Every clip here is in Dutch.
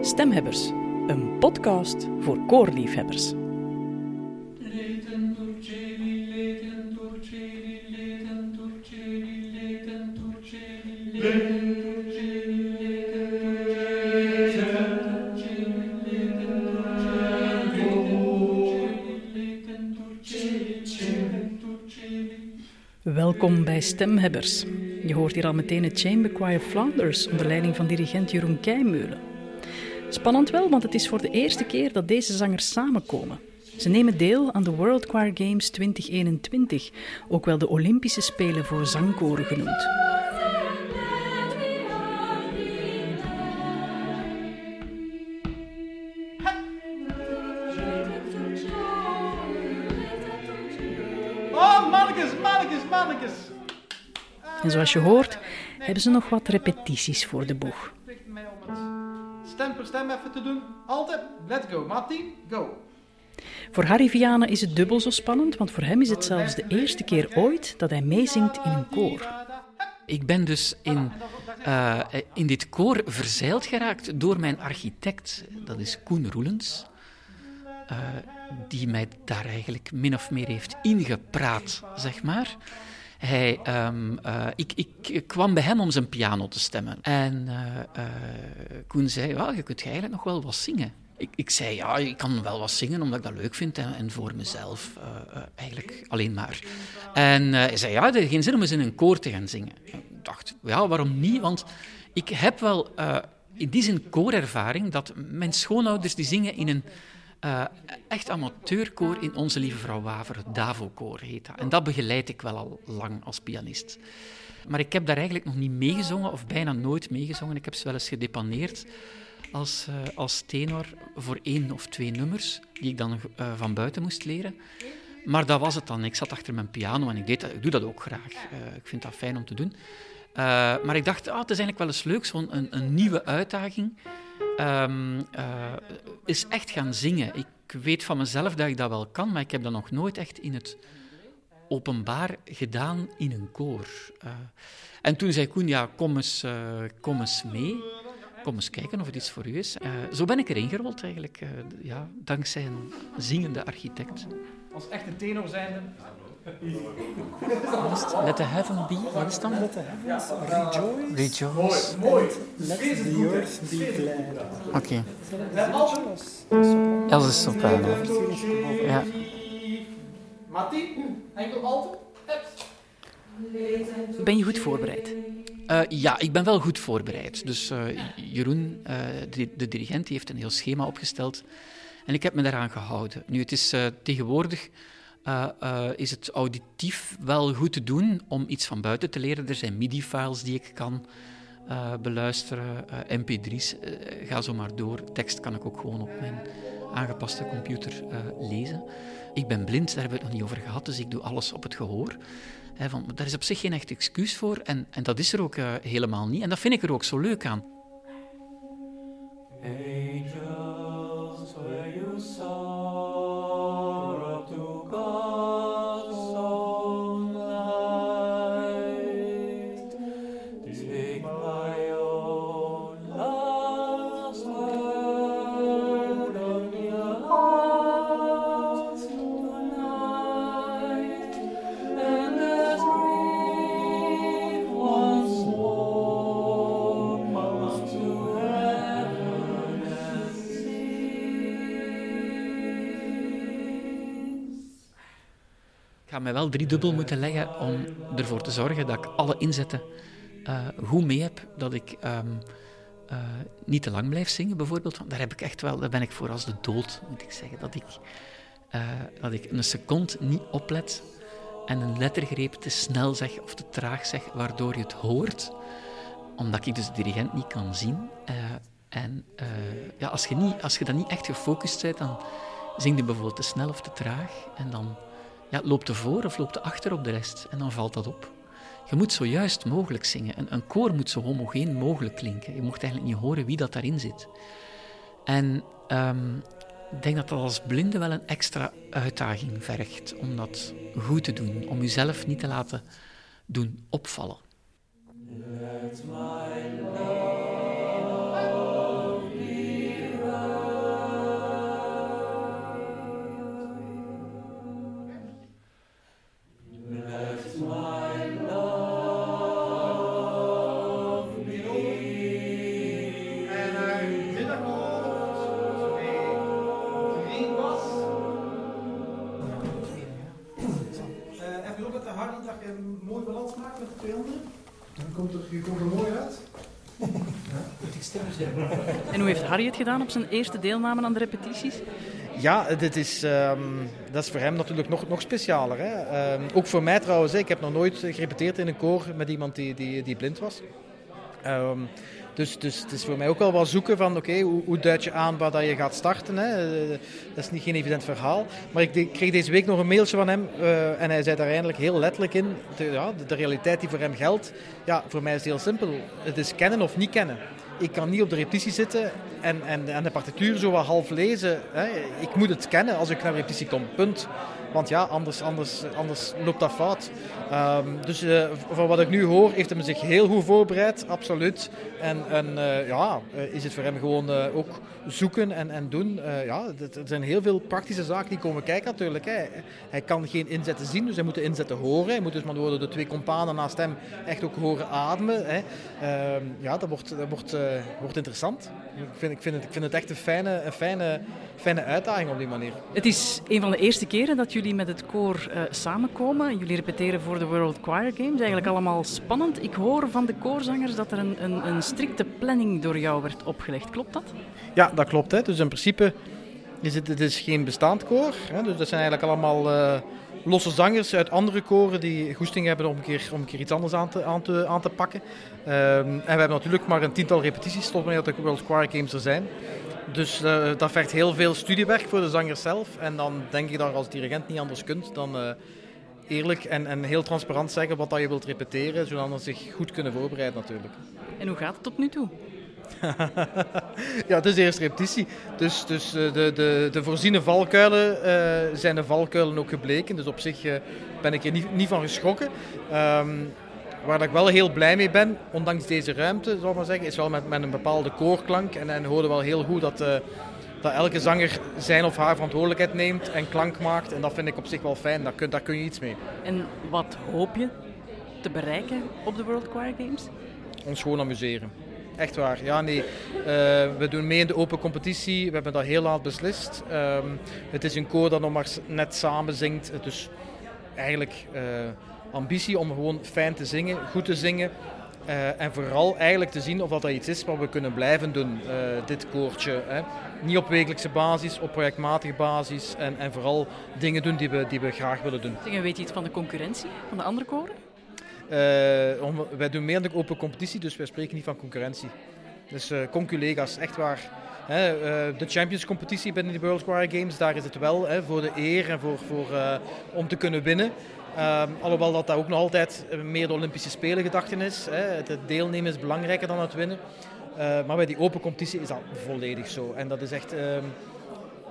Stemhebbers, een podcast voor koorliefhebbers. Welkom bij Stemhebbers. Je hoort hier al meteen het Chamber Choir Flanders onder leiding van dirigent Jeroen Keimeulen. Spannend wel, want het is voor de eerste keer dat deze zangers samenkomen. Ze nemen deel aan de World Choir Games 2021, ook wel de Olympische Spelen voor zangkoren genoemd. Oh, mannetjes, mannetjes, mannetjes. En zoals je hoort, hebben ze nog wat repetities voor de boeg. Ligt mij om het stem per stem even te doen. Altijd, let's go. Martin, go. Voor Harry Vianen is het dubbel zo spannend, want voor hem is het zelfs de eerste keer ooit dat hij meezingt in een koor. Ik ben dus in, uh, in dit koor verzeild geraakt door mijn architect, dat is Koen Roelens. Uh, die mij daar eigenlijk min of meer heeft ingepraat, zeg maar. Hij, um, uh, ik, ik, kwam bij hem om zijn piano te stemmen. En uh, Koen zei, je kunt eigenlijk nog wel wat zingen. Ik, ik, zei, ja, ik kan wel wat zingen omdat ik dat leuk vind en, voor mezelf eigenlijk alleen maar. En hij zei, ja, er geen zin om eens in een koor te gaan zingen. Ik dacht, ja, waarom niet? Want ik heb wel in die zin koorervaring dat mijn schoonouders die zingen in een uh, echt amateurkoor in Onze Lieve Vrouw Waver, het DAVO-koor heet dat. En dat begeleid ik wel al lang als pianist. Maar ik heb daar eigenlijk nog niet meegezongen, of bijna nooit meegezongen. Ik heb ze wel eens gedepaneerd als, uh, als tenor voor één of twee nummers, die ik dan uh, van buiten moest leren. Maar dat was het dan. Ik zat achter mijn piano en ik, deed dat, ik doe dat ook graag. ik vind dat fijn om te doen. Maar ik dacht, ah, het is eigenlijk wel eens leuk, zo'n een, een nieuwe uitdaging. Um, uh, is echt gaan zingen. Ik weet van mezelf dat ik dat wel kan, maar ik heb dat nog nooit echt in het openbaar gedaan in een koor. Uh, en toen zei Koen, ja, kom eens, kom eens mee. Kom eens kijken of het iets voor u is. zo ben ik erin gerold eigenlijk, ja, dankzij een zingende architect. Als echte tenor zijnde... Let the heaven be. Wat is dan? Let the heavens rejoice. Rejoice. Mooi. Let the earth be glad. Oké. Okay. Als een soprano. Ja. Martin, enkel alto. Ben je goed voorbereid? Uh, ja, ik ben wel goed voorbereid. Dus uh, Jeroen, uh, de, de, dirigent, die heeft een heel schema opgesteld. En ik heb me daaraan gehouden. Nu, het is tegenwoordig uh, uh, is het auditief wel goed te doen om iets van buiten te leren. Er zijn MIDI-files die ik kan uh, beluisteren, MP3's, ga zo maar door. Tekst kan ik ook gewoon op mijn aangepaste computer lezen. Ik ben blind, daar hebben we het nog niet over gehad, dus ik doe alles op het gehoor. Van, daar is op zich geen echt excuus voor en, en dat is er ook helemaal niet. En dat vind ik er ook zo leuk aan. Ga mij wel driedubbel moeten leggen om ervoor te zorgen dat ik alle inzetten uh, goed mee heb. Dat ik um, uh, niet te lang blijf zingen, bijvoorbeeld. Want daar, heb ik echt wel, daar ben ik voor als de dood, moet ik zeggen. Dat ik, uh, dat ik een seconde niet oplet en een lettergreep te snel zeg of te traag zeg, waardoor je het hoort. Omdat ik dus de dirigent niet kan zien. en ja, als, je niet, als je dan niet echt gefocust bent, dan zing je bijvoorbeeld te snel of te traag. En dan ja, loopt er voor of loopt er achter op de rest en dan valt dat op. Je moet zo juist mogelijk zingen. Een, een koor moet zo homogeen mogelijk klinken. Je mocht eigenlijk niet horen wie dat daarin zit. En um, ik denk dat dat als blinde wel een extra uitdaging vergt om dat goed te doen. Om jezelf niet te laten doen opvallen. Let my komt er, je komt er mooi uit. En hoe heeft Harry het gedaan op zijn eerste deelname aan de repetities? Ja, dit is, ehm, dat is voor hem natuurlijk nog, nog specialer. Hè? Ehm, ook voor mij trouwens. hè. Ik heb nog nooit gerepeteerd in een koor met iemand die, die, die blind was. Ehm, dus, dus het is voor mij ook wel wat zoeken van oké, hoe, hoe duid je aan waar dat je gaat starten. Hè? Eh, dat is niet geen evident verhaal. Maar ik kreeg deze week nog een mailtje van hem eh, en hij zei daar eindelijk heel letterlijk in. De, ja, de, realiteit die voor hem geldt, ja, voor mij is het heel simpel. Het is kennen of niet kennen. Ik kan niet op de repetitie zitten en, en, en de partituur zo wat half lezen. Hè? Ik moet het kennen als ik naar de repetitie kom, punt. Want ja, anders, anders, anders loopt dat fout. Ehm, dus eh, van wat ik nu hoor, heeft hij zich heel goed voorbereid, absoluut. En, eh, ja, eh, is het voor hem gewoon ook zoeken en, en doen. Ja, er zijn heel veel praktische zaken die komen kijken natuurlijk. Hè. Hij kan geen inzetten zien, dus hij moet de inzetten horen. Hij moet dus maar de twee companen naast hem echt ook horen ademen. Hè. Ehm, ja, dat wordt, dat wordt, wordt interessant. Ik vind, ik, vind het, ik vind het echt een fijne, een fijne, fijne uitdaging op die manier. Het is een van de eerste keren dat jullie met het koor eh, samenkomen. Jullie repeteren voor de World Choir Games. Eigenlijk allemaal spannend. Ik hoor van de koorzangers dat er een, een, een strikte planning door jou werd opgelegd. Klopt dat? Ja, dat klopt. Hè. Dus in principe is het, het is geen bestaand koor. Hè. Dus dat zijn eigenlijk allemaal eh, losse zangers uit andere koren die goesting hebben om een keer, om een keer iets anders aan te, aan te, aan te pakken. Ehm, en we hebben natuurlijk maar een tiental repetities tot wanneer de World Choir Games er zijn. Dus eh, dat vergt heel veel studiewerk voor de zanger zelf. En dan denk ik dat je als dirigent niet anders kunt dan eh, eerlijk en, en heel transparant zeggen wat dat je wilt repeteren, zodat ze zich goed kunnen voorbereiden natuurlijk. En hoe gaat het tot nu toe? Ja, het is de eerste repetitie. Dus, dus eh, de, de, de voorziene valkuilen zijn de valkuilen ook gebleken. Dus op zich ben ik er niet, niet van geschrokken. Ehm, waar dat ik wel heel blij mee ben, ondanks deze ruimte, zal ik maar zeggen, is wel met, met een bepaalde koorklank. En, en hoorde wel heel goed dat, eh, dat elke zanger zijn of haar verantwoordelijkheid neemt en klank maakt. En dat vind ik op zich wel fijn, daar kun, daar kun je iets mee. En wat hoop je te bereiken op de World Choir Games? ons gewoon amuseren. Echt waar. Ja, nee. Eh, we doen mee in de open competitie. We hebben dat heel laat beslist. Ehm, het is een koor dat nog maar net samen zingt. Dus eigenlijk eh, ambitie om gewoon fijn te zingen, goed te zingen. Eh, en vooral eigenlijk te zien of dat, dat iets is wat we kunnen blijven doen, eh, dit koortje. Hè. Niet op wekelijkse basis, op projectmatige basis. En, en vooral dingen doen die we, die we graag willen doen. Zeg, en weet je iets van de concurrentie, van de andere koren? Eh, om- wij doen meer dan open competitie, dus wij spreken niet van concurrentie. Dus conculega's, echt waar. Hè, de Champions competitie binnen de World Choir Games, daar is het wel hè, voor de eer en voor, voor, om te kunnen winnen. Ehm, alhoewel dat, dat ook nog altijd eh, meer de Olympische Spelen gedachten is. Hè. Het deelnemen is belangrijker dan het winnen. Eh, maar bij die open competitie is dat volledig zo. En dat is echt... ehm,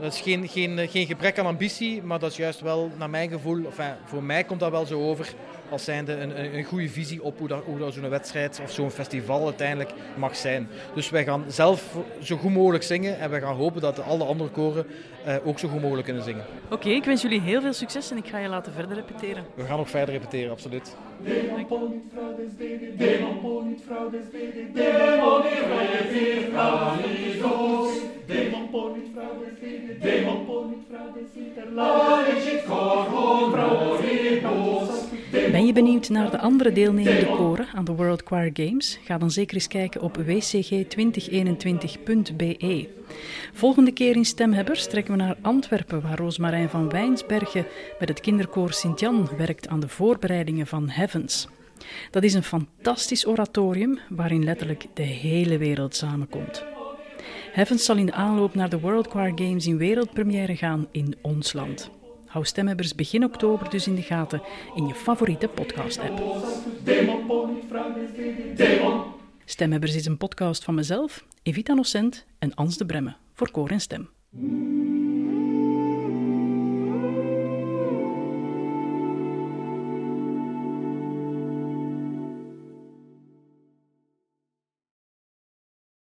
dat is geen, geen, geen gebrek aan ambitie, maar dat is juist wel, naar mijn gevoel, enfin, voor mij komt dat wel zo over als zijnde een, een, een goede visie op hoe, dat, hoe dat zo'n wedstrijd of zo'n festival uiteindelijk mag zijn. Dus wij gaan zelf zo goed mogelijk zingen en wij gaan hopen dat alle andere koren eh, ook zo goed mogelijk kunnen zingen. Oké, ik wens jullie heel veel succes en ik ga je laten verder repeteren. We gaan nog verder repeteren, absoluut. Ben je benieuwd naar de andere deelnemende koren aan de World Choir Games? Ga dan zeker eens kijken op wcg2021.be. Volgende keer in Stemhebbers trekken we naar Antwerpen, waar Roosmarijn van Wijnsbergen met het kinderkoor Sint-Jan werkt aan de voorbereidingen van Heavens. Dat is een fantastisch oratorium waarin letterlijk de hele wereld samenkomt. Heavens zal in de aanloop naar de World Choir Games in wereldpremière gaan in ons land. Hou Stemhebbers begin oktober dus in de gaten in je favoriete podcast-app. Stemhebbers is een podcast van mezelf, Evita Nocent en Ans de Bremme voor Koor en Stem.